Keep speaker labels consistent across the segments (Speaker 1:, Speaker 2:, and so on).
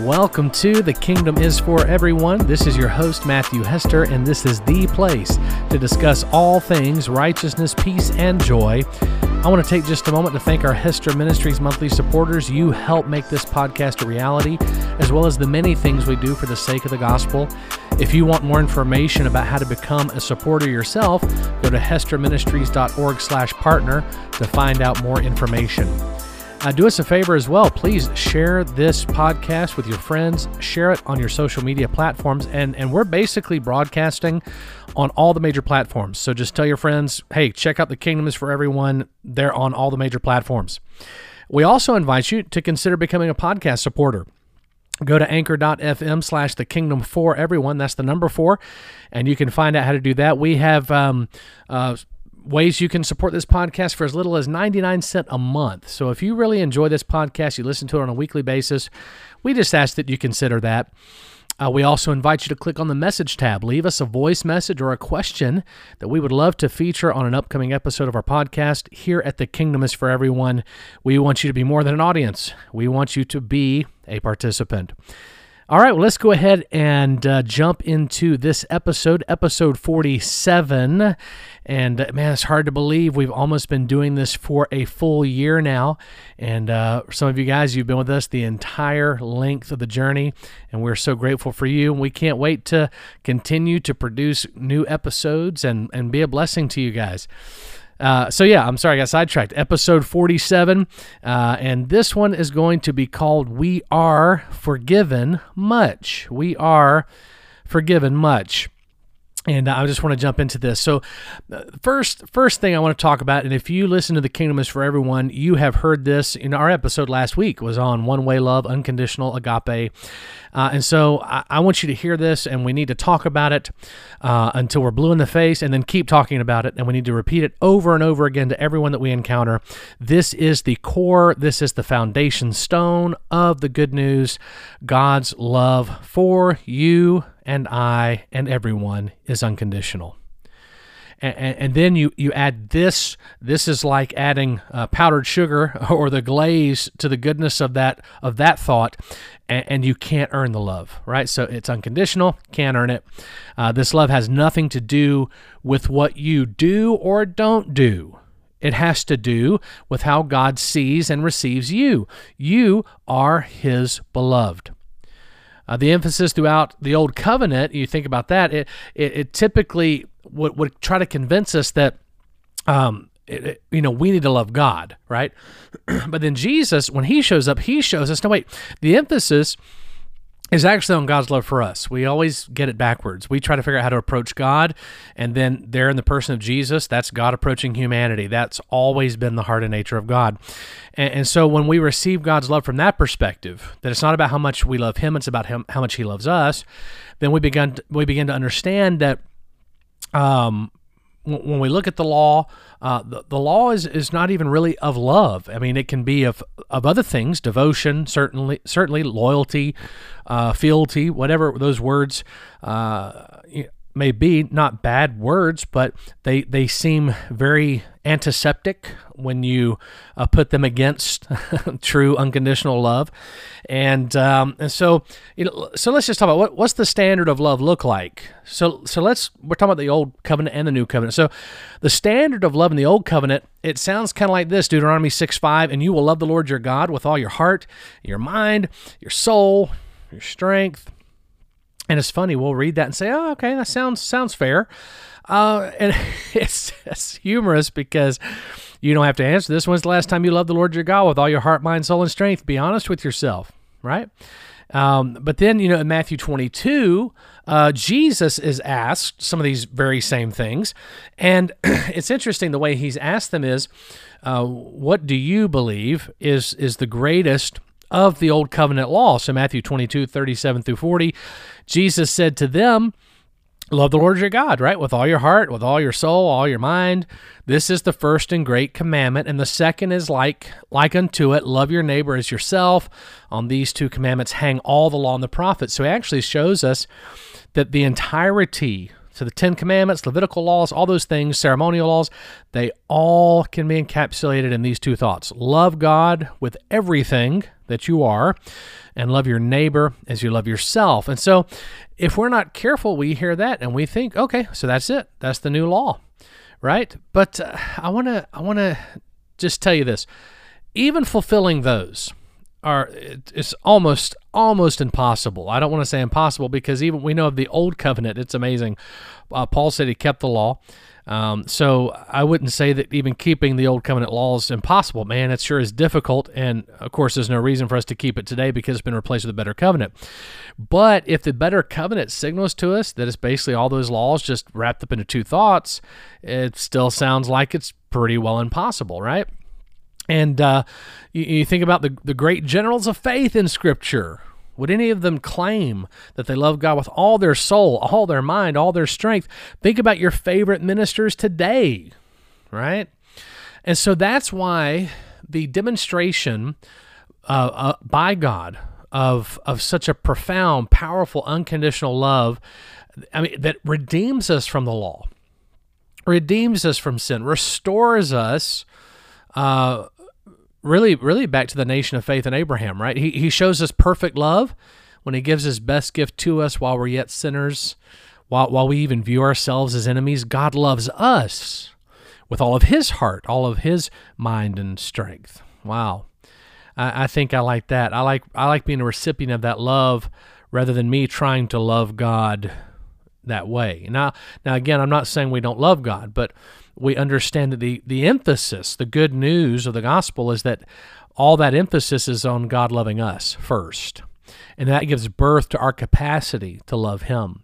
Speaker 1: Welcome to The Kingdom is for Everyone. This is your host, Matthew Hester, and this is the place to discuss all things righteousness, peace, and joy. I want to take just a moment to thank our Hester Ministries monthly supporters. You help make this podcast a reality, as well as the many things we do for the sake of the gospel. If you want more information about how to become a supporter yourself, go to hesterministries.org slash partner to find out more information. Uh, do us a favor as well. Please share this podcast with your friends. Share it on your social media platforms. And, and we're basically broadcasting on all the major platforms. So just tell your friends, hey, check out The Kingdom is for Everyone. They're on all the major platforms. We also invite you to consider becoming a podcast supporter. Go to anchor.fm slash the kingdom for everyone. That's the number four. And you can find out how to do that. We have um, uh, ways you can support this podcast for as little as 99 cent a month. So if you really enjoy this podcast, you listen to it on a weekly basis, we just ask that you consider that. Uh, we also invite you to click on the message tab. Leave us a voice message or a question that we would love to feature on an upcoming episode of our podcast. Here at The Kingdom is for Everyone, we want you to be more than an audience, we want you to be a participant. All right, well, let's go ahead and uh, jump into this episode, episode 47. And uh, man, it's hard to believe we've almost been doing this for a full year now. And uh, some of you guys, you've been with us the entire length of the journey, and we're so grateful for you. And we can't wait to continue to produce new episodes and, and be a blessing to you guys. Uh, so yeah, I'm sorry, I got sidetracked. Episode 47, uh, and this one is going to be called "We Are Forgiven Much." We are forgiven much and I just want to jump into this. So, uh, first, first thing I want to talk about, and if you listen to the Kingdom is for Everyone, you have heard this in our episode last week was on one way love, unconditional agape, uh, and so I, I, want you to hear this, and we need to talk about it uh, until we're blue in the face, and then keep talking about it, and we need to repeat it over and over again to everyone that we encounter. This is the core. This is the foundation stone of the good news, God's love for you and I and everyone is unconditional. And, and, then you, you add this. This is like adding uh, powdered sugar or the glaze to the goodness of that of that thought, and, and you can't earn the love, right? So it's unconditional, can't earn it. Uh, this love has nothing to do with what you do or don't do. It has to do with how God sees and receives you. You are His beloved. Uh, the emphasis throughout the Old Covenant, you think about that, it, it, it typically would, would try to convince us that, um, it, you know, we need to love God, right? but then Jesus, when he shows up, he shows us, no, wait, the emphasis is actually on God's love for us. We always get it backwards. We try to figure out how to approach God, and then there in the person of Jesus, that's God approaching humanity. That's always been the heart and nature of God. And, and, so when we receive God's love from that perspective, that it's not about how much we love Him, it's about him, how much He loves us, then we begin to, we begin to understand that um, when we look at the law, uh, the, the law is, is not even really of love. I mean, it can be of, of other things, devotion, certainly, certainly loyalty, uh, fealty, whatever those words uh, may be. Not bad words, but they, they seem very antiseptic when you uh, put them against true unconditional love. And um, and so you know, so let's just talk about what what's the standard of love look like. So so let's we're talking about the old covenant and the new covenant. So the standard of love in the old covenant it sounds kind of like this Deuteronomy six five, and you will love the Lord your God with all your heart, your mind, your soul, your strength. And it's funny, we'll read that and say, "Oh, okay, that sounds sounds fair." Uh, and it's, it's humorous because you don't have to answer this. When's the last time you loved the Lord your God with all your heart, mind, soul, and strength? Be honest with yourself, right? Um, but then, you know, in Matthew 22, uh, Jesus is asked some of these very same things. And it's interesting the way he's asked them is, uh, what do you believe is, is the greatest of the old covenant law? So Matthew 22, 37 through 40, Jesus said to them, Love the Lord your God, right? With all your heart, with all your soul, all your mind. This is the first and great commandment, and the second is like like unto it, love your neighbor as yourself. On these two commandments hang all the law and the prophets. So he actually shows us that the entirety So the Ten Commandments, Levitical laws, all those things, ceremonial laws, they all can be encapsulated in these two thoughts love God with everything that you are, and love your neighbor as you love yourself. And so if we're not careful, we hear that and we think, okay, so that's it. That's the new law, right? But uh, I want to I want to just tell you this. Even fulfilling those are it's almost almost impossible. I don't want to say impossible because even we know of the old covenant, it's amazing. Uh, Paul said he kept the law. Um, so I wouldn't say that even keeping the old covenant law is impossible. Man, it sure is difficult. And of course, there's no reason for us to keep it today because it's been replaced with a better covenant. But if the better covenant signals to us that it's basically all those laws just wrapped up into two thoughts, it still sounds like it's pretty well impossible, right? And uh, you, you think about the, the great generals of faith in Scripture. Would any of them claim that they love God with all their soul, all their mind, all their strength? Think about your favorite ministers today, right? And so that's why the demonstration uh, uh, by God of of such a profound, powerful, unconditional love, I mean, that redeems us from the law, redeems us from sin, restores us. Uh, really, really back to the nation of faith in Abraham, right? He, he shows us perfect love when he gives his best gift to us while we're yet sinners, while, while we even view ourselves as enemies. God loves us with all of his heart, all of his mind and strength. Wow. I, I think I like that. I like I like being a recipient of that love rather than me trying to love God that way. Now now again, I'm not saying we don't love God, but we understand that the, the emphasis, the good news of the gospel is that all that emphasis is on God loving us first. And that gives birth to our capacity to love Him.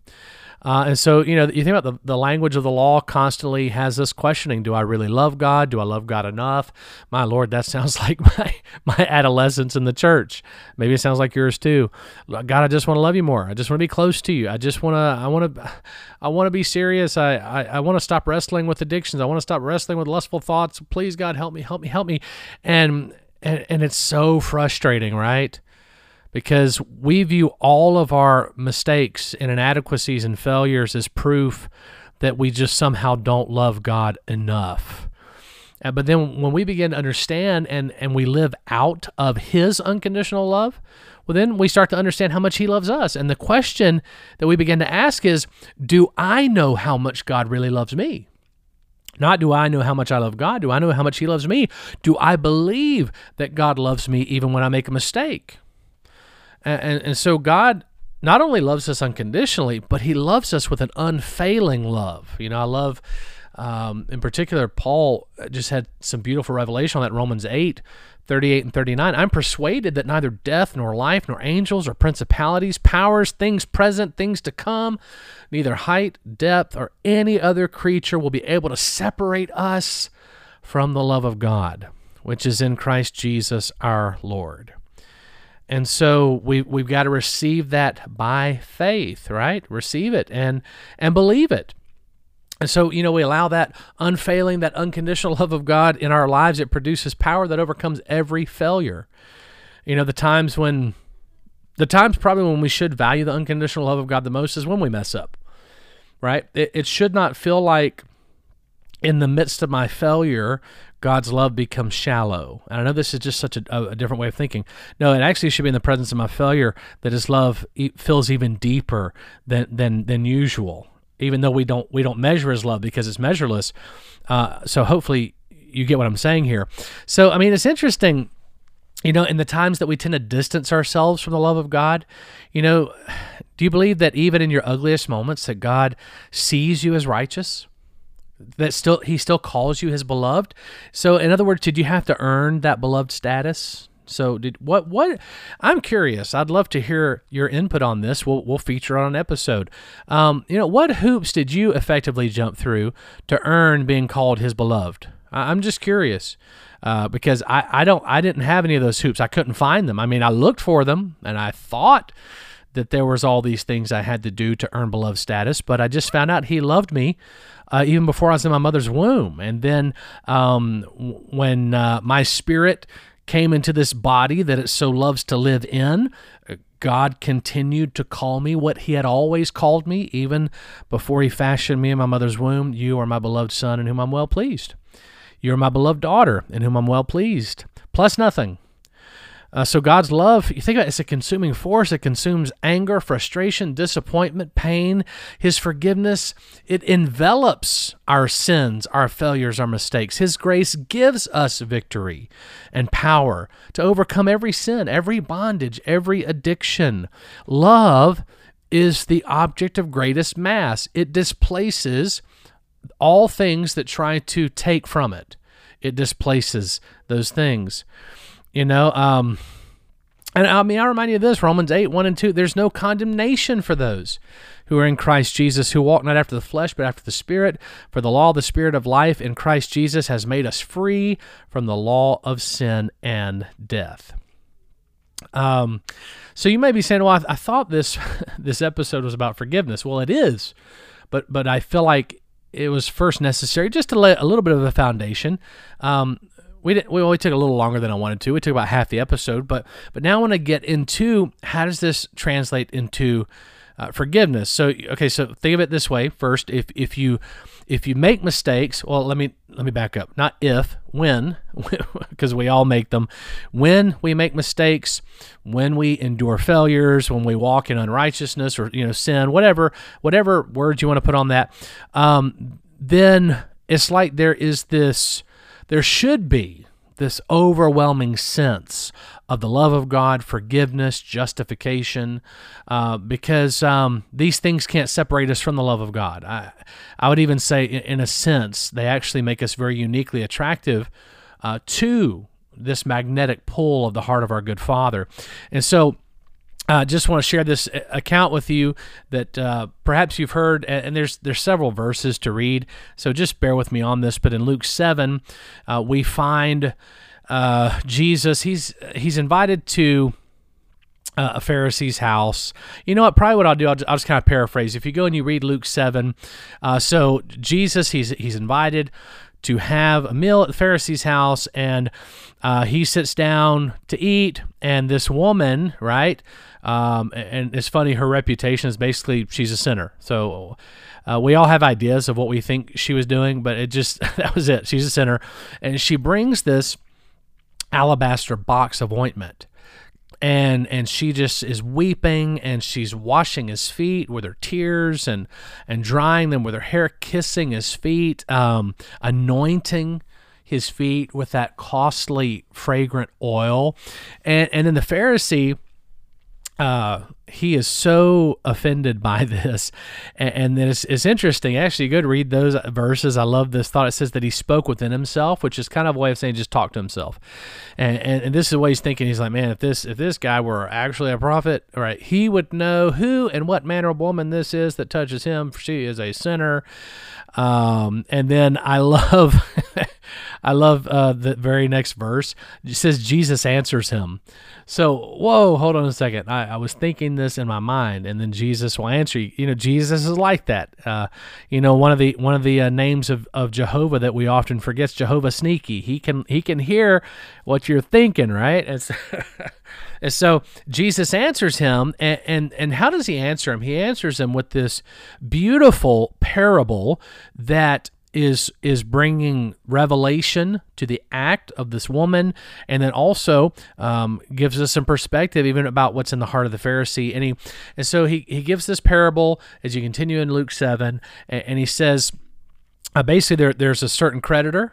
Speaker 1: Uh, and so, you know, you think about the, the language of the law constantly has us questioning do I really love God? Do I love God enough? My Lord, that sounds like my, my adolescence in the church. Maybe it sounds like yours too. God, I just want to love you more. I just want to be close to you. I just want to, I want to, I want to be serious. I, I, I want to stop wrestling with addictions. I want to stop wrestling with lustful thoughts. Please, God, help me, help me, help me. And, and, and it's so frustrating, right? Because we view all of our mistakes and inadequacies and failures as proof that we just somehow don't love God enough. Uh, but then when we begin to understand and, and we live out of His unconditional love, well, then we start to understand how much He loves us. And the question that we begin to ask is Do I know how much God really loves me? Not do I know how much I love God, do I know how much He loves me? Do I believe that God loves me even when I make a mistake? And, and, so God not only loves us unconditionally, but he loves us with an unfailing love. You know, I love, um, in particular, Paul just had some beautiful revelation on that Romans 8, 38 and 39. I'm persuaded that neither death, nor life, nor angels, or principalities, powers, things present, things to come, neither height, depth, or any other creature will be able to separate us from the love of God, which is in Christ Jesus our Lord. And so we we've got to receive that by faith, right? Receive it and and believe it. And so, you know, we allow that unfailing, that unconditional love of God in our lives. It produces power that overcomes every failure. You know, the times when, the times probably when we should value the unconditional love of God the most is when we mess up, right? It, it should not feel like in the midst of my failure, God's love becomes shallow. And I know this is just such a, a, different way of thinking. No, it actually should be in the presence of my failure that His love feels even deeper than than than usual. Even though we don't we don't measure His love because it's measureless. Uh, so hopefully you get what I'm saying here. So I mean, it's interesting. You know, in the times that we tend to distance ourselves from the love of God, you know, do you believe that even in your ugliest moments that God sees you as righteous? That still he still calls you his beloved. So in other words, did you have to earn that beloved status? So did what what I'm curious. I'd love to hear your input on this. We'll we'll feature on an episode. Um, you know, what hoops did you effectively jump through to earn being called his beloved? I'm just curious. Uh, because I, I don't I didn't have any of those hoops. I couldn't find them. I mean, I looked for them and I thought that there was all these things I had to do to earn beloved status, but I just found out he loved me uh, even before I was in my mother's womb. And then um, when uh, my spirit came into this body that it so loves to live in, God continued to call me what He had always called me, even before He fashioned me in my mother's womb. You are my beloved Son, in whom I'm well pleased. You are my beloved daughter, in whom I'm well pleased. Plus nothing. Uh, so God's love, you think about it, it's a consuming force. It consumes anger, frustration, disappointment, pain. His forgiveness, it envelops our sins, our failures, our mistakes. His grace gives us victory and power to overcome every sin, every bondage, every addiction. Love is the object of greatest mass. It displaces all things that try to take from it. It displaces those things. You know, um, and I mean, I remind you of this Romans 8, 1 and 2. There's no condemnation for those who are in Christ Jesus, who walk not after the flesh, but after the Spirit. For the law of the Spirit of life in Christ Jesus has made us free from the law of sin and death. Um, so you may be saying, "Well, I, I thought this this episode was about forgiveness." Well, it is, but but I feel like it was first necessary just to lay a little bit of a foundation. Um, we didn't, we only took a little longer than I wanted to. We took about half the episode, but but now I want to get into how does this translate into uh, forgiveness. So okay, so think of it this way. First, if if you if you make mistakes, well, let me let me back up. Not if, when, because we all make them. When we make mistakes, when we endure failures, when we walk in unrighteousness or you know sin, whatever whatever words you want to put on that, um, then it's like there is this there should be this overwhelming sense of the love of God, forgiveness, justification, uh, because um, these things can't separate us from the love of God. I, I would even say, in, a sense, they actually make us very uniquely attractive uh, to this magnetic pull of the heart of our good Father. And so, uh, just want to share this uh, account with you that uh, perhaps you've heard, and there's there's several verses to read, so just bear with me on this. But in Luke seven, uh, we find uh, Jesus. He's he's invited to uh, a Pharisee's house. You know what? Probably what I'll do, I'll just, I'll just kind of paraphrase. If you go and you read Luke seven, so Jesus he's he's invited to have a meal at the Pharisee's house, and he sits down to eat, and this woman, right? Um, and it's funny, her reputation is basically she's a sinner. So uh, we all have ideas of what we think she was doing, but it just, that was it. She's a sinner. And she brings this alabaster box of ointment. And, and she just is weeping and she's washing his feet with her tears and, and drying them with her hair, kissing his feet, um, anointing his feet with that costly fragrant oil. And, and then the Pharisee, uh, he is so offended by this. And, and then it's, it's interesting. Actually, good read those verses. I love this thought. It says that he spoke within himself, which is kind of a way of saying just talk to himself. And, and, and this is what he's thinking. He's like, man, if this if this guy were actually a prophet, right, he would know who and what manner of woman this is that touches him. She is a sinner. Um, and then I love, I love uh, the very next verse. It says Jesus answers him. So, whoa, hold on a second. I, I was thinking this in my mind, and then Jesus will answer you. You know, Jesus is like that. Uh, you know, one of the one of the uh, names of, of Jehovah that we often forget is Jehovah Sneaky. He can he can hear what you're thinking, right? And so, and so Jesus answers him, and, and and how does he answer him? He answers him with this beautiful parable that is is bringing revelation to the act of this woman, and then also um, gives us some perspective even about what's in the heart of the Pharisee. And he and so he he gives this parable as you continue in Luke seven, and, and he says uh, basically there there's a certain creditor,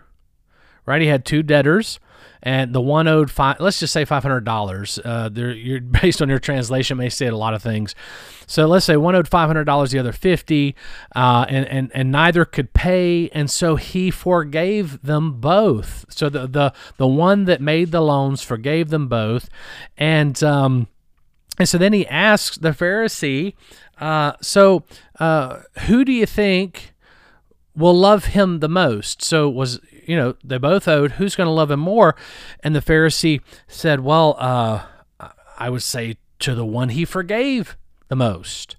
Speaker 1: right? He had two debtors and the one owed five. Let's just say five hundred dollars. Uh, there, you're based on your translation may say a lot of things. So let's say one owed five hundred dollars, the other fifty, uh, and and and neither could pay, and so he forgave them both. So the the the one that made the loans forgave them both, and um, and so then he asks the Pharisee, uh, so uh, who do you think? will love him the most. So was you know, they both owed. Who's going to love him more? And the Pharisee said, Well, uh, I would say to the one he forgave the most.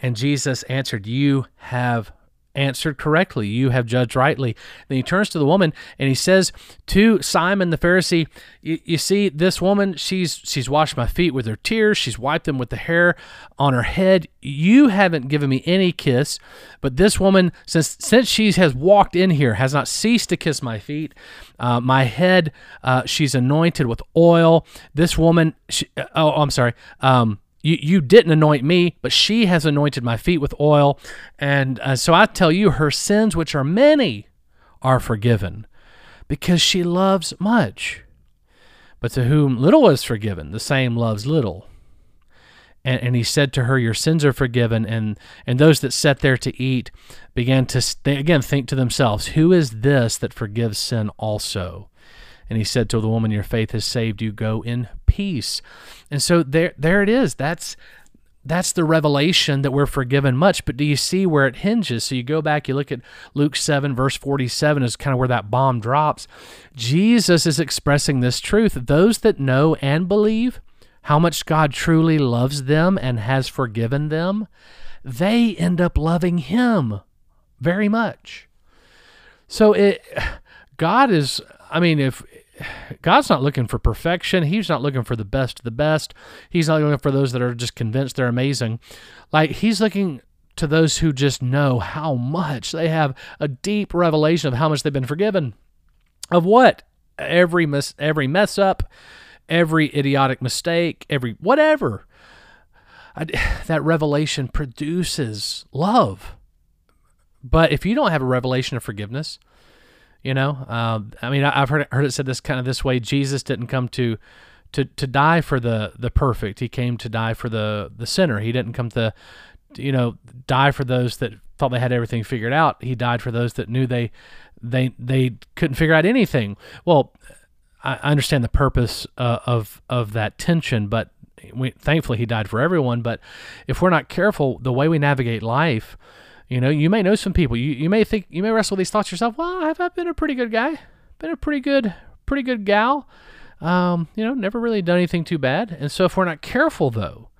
Speaker 1: And Jesus answered, You have answered correctly. You have judged rightly. Then he turns to the woman and he says to Simon the Pharisee, you, see, this woman, she's she's washed my feet with her tears. She's wiped them with the hair on her head. You haven't given me any kiss, but this woman, since since she has walked in here, has not ceased to kiss my feet. Uh, my head, uh, she's anointed with oil. This woman, she, oh, I'm sorry. Um, you, you didn't anoint me, but she has anointed my feet with oil. And uh, so I tell you, her sins, which are many, are forgiven because she loves much. But to whom little is forgiven, the same loves little. And, and he said to her, Your sins are forgiven. And, and those that sat there to eat began to, they again, think to themselves, Who is this that forgives sin also? And he said to the woman, Your faith has saved you. Go in peace. And so there, there it is. That's that's the revelation that we're forgiven much. But do you see where it hinges? So you go back, you look at Luke 7, verse 47 is kind of where that bomb drops. Jesus is expressing this truth. Those that know and believe how much God truly loves them and has forgiven them, they end up loving Him very much. So it God is I mean if God's not looking for perfection. He's not looking for the best of the best. He's not looking for those that are just convinced they're amazing. Like he's looking to those who just know how much they have a deep revelation of how much they've been forgiven. Of what? Every mess every mess up, every idiotic mistake, every whatever. I, that revelation produces love. But if you don't have a revelation of forgiveness, you know, uh, I mean, I've heard heard it said this kind of this way: Jesus didn't come to to to die for the the perfect; he came to die for the the sinner. He didn't come to you know die for those that thought they had everything figured out. He died for those that knew they they they couldn't figure out anything. Well, I understand the purpose uh, of of that tension, but we, thankfully he died for everyone. But if we're not careful, the way we navigate life you know, you may know some people. You, you may think you may wrestle these thoughts yourself. Well, I've, I been a pretty good guy? Been a pretty good pretty good gal. Um, you know, never really done anything too bad. And so if we're not careful though,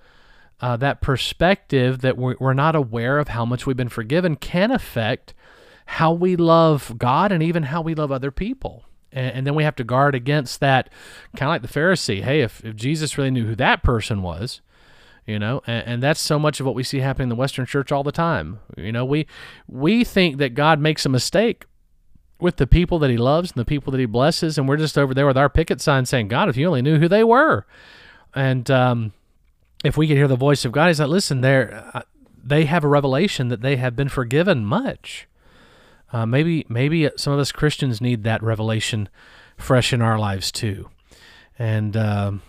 Speaker 1: uh, that perspective that we're, we're not aware of how much we've been forgiven can affect how we love God and even how we love other people. And, and then we have to guard against that, kind of like the Pharisee. Hey, if, if Jesus really knew who that person was, you know and, and, that's so much of what we see happening in the western church all the time. You know we we think that god makes a mistake with the people that he loves and the people that he blesses and we're just over there with our picket sign saying god if you only knew who they were. And um, if we could hear the voice of god he's like listen there uh, they have a revelation that they have been forgiven much. Uh, maybe maybe some of us christians need that revelation fresh in our lives too. And um,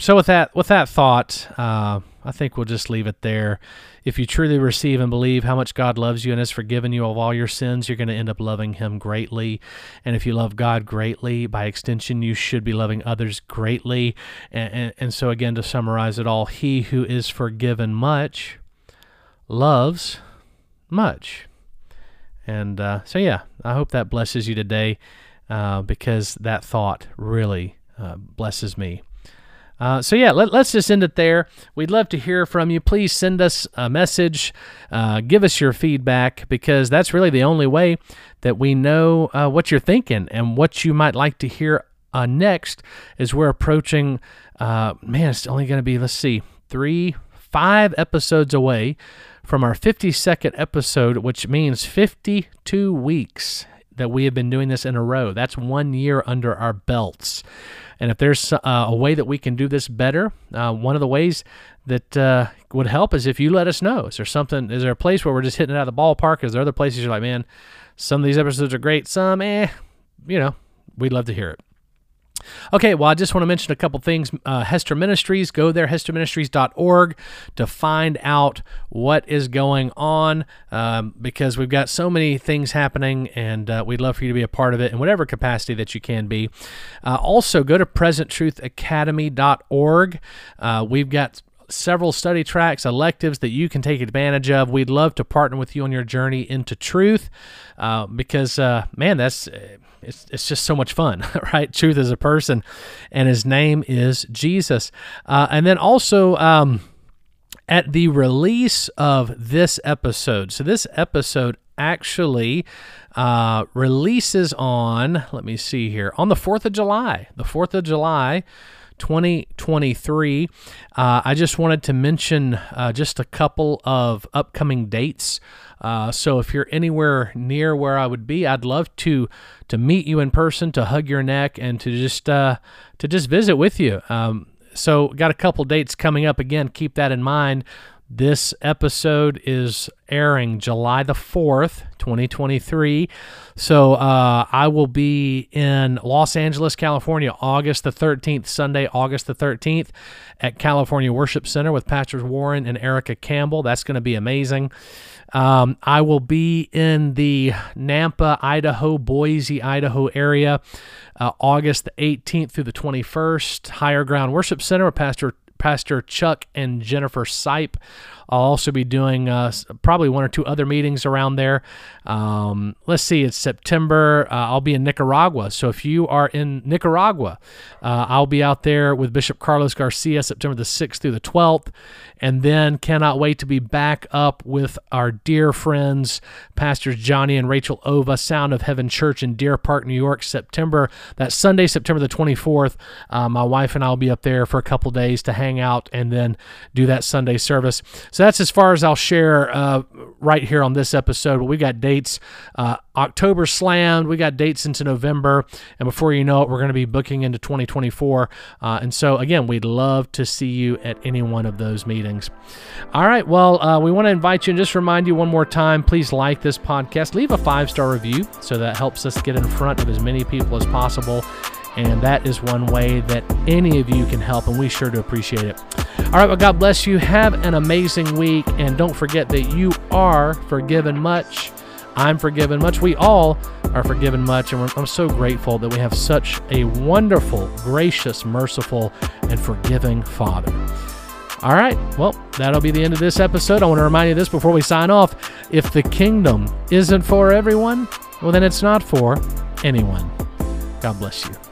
Speaker 1: so with that with that thought, uh, I think we'll just leave it there. If you truly receive and believe how much God loves you and has forgiven you of all your sins, you're going to end up loving Him greatly. And if you love God greatly, by extension, you should be loving others greatly. And, and, and so, again, to summarize it all, He who is forgiven much loves much. And uh, so, yeah, I hope that blesses you today uh, because that thought really uh, blesses me. Uh, so yeah, let, us just end it there. We'd love to hear from you. Please send us a message, uh, give us your feedback because that's really the only way that we know uh, what you're thinking and what you might like to hear uh, next. As we're approaching, uh, man, it's only going to be let's see, three, five episodes away from our 52nd episode, which means 52 weeks that we have been doing this in a row. That's one year under our belts. And if there's uh, a way that we can do this better, uh, one of the ways that uh, would help is if you let us know. Is there something? Is there a place where we're just hitting it out of the ballpark? Is there other places you're like, man, some of these episodes are great, some, eh, you know, we'd love to hear it. Okay, well, I just want to mention a couple things. Uh, Hester Ministries, go there, hesterministries.org, to find out what is going on um, because we've got so many things happening and uh, we'd love for you to be a part of it in whatever capacity that you can be. Uh, also, go to presenttruthacademy.org. Uh, we've got several study tracks, electives that you can take advantage of. We'd love to partner with you on your journey into truth uh, because, uh, man, that's it's, it's just so much fun, right? Truth is a person, and his name is Jesus. Uh, and then also, um, at the release of this episode, so this episode actually uh, releases on, let me see here, on the 4th of July. The 4th of July. 2023. Uh, I just wanted to mention uh, just a couple of upcoming dates. Uh, so if you're anywhere near where I would be, I'd love to to meet you in person, to hug your neck, and to just uh, to just visit with you. Um, so got a couple dates coming up. Again, keep that in mind. This episode is airing July the 4th, 2023. So uh, I will be in Los Angeles, California, August the 13th, Sunday, August the 13th, at California Worship Center with Pastors Warryn and Erica Campbell. That's going to be amazing. Um, I will be in the Nampa, Idaho, Boise, Idaho area uh, August the 18th through the 21st. Higher Ground Worship Center with Pastor Pastor Chuck and Jennifer Sipe. I'll also be doing uh, probably one or two other meetings around there. Um, let's see, it's September. Uh, I'll be in Nicaragua. So if you are in Nicaragua, uh, I'll be out there with Bishop Carlos Garcia September the 6th through the 12th. And then cannot wait to be back up with our dear friends, Pastors Johnny and Rachel Ova, Sound of Heaven Church in Deer Park, New York, September, that Sunday, September the 24th. Uh, my wife and I will be up there for a couple days to hang out and then do that Sunday service. So that's as far as I'll share uh, right here on this episode. We got dates. Uh, October slammed. We got dates into November, and before you know it, we're going to be booking into 2024. Uh, and so, again, we'd love to see you at any one of those meetings. All right. Well, uh, we want to invite you and just remind you one more time. Please like this podcast. Leave a five star review so that helps us get in front of as many people as possible. And that is one way that any of you can help, and we sure do appreciate it. All right, well, God bless you. Have an amazing week, and don't forget that you are forgiven much. I'm forgiven much. We all are forgiven much, and I'm so grateful that we have such a wonderful, gracious, merciful, and forgiving Father. All right, well, that'll be the end of this episode. I want to remind you this before we sign off. If the kingdom isn't for everyone, well, then it's not for anyone. God bless you.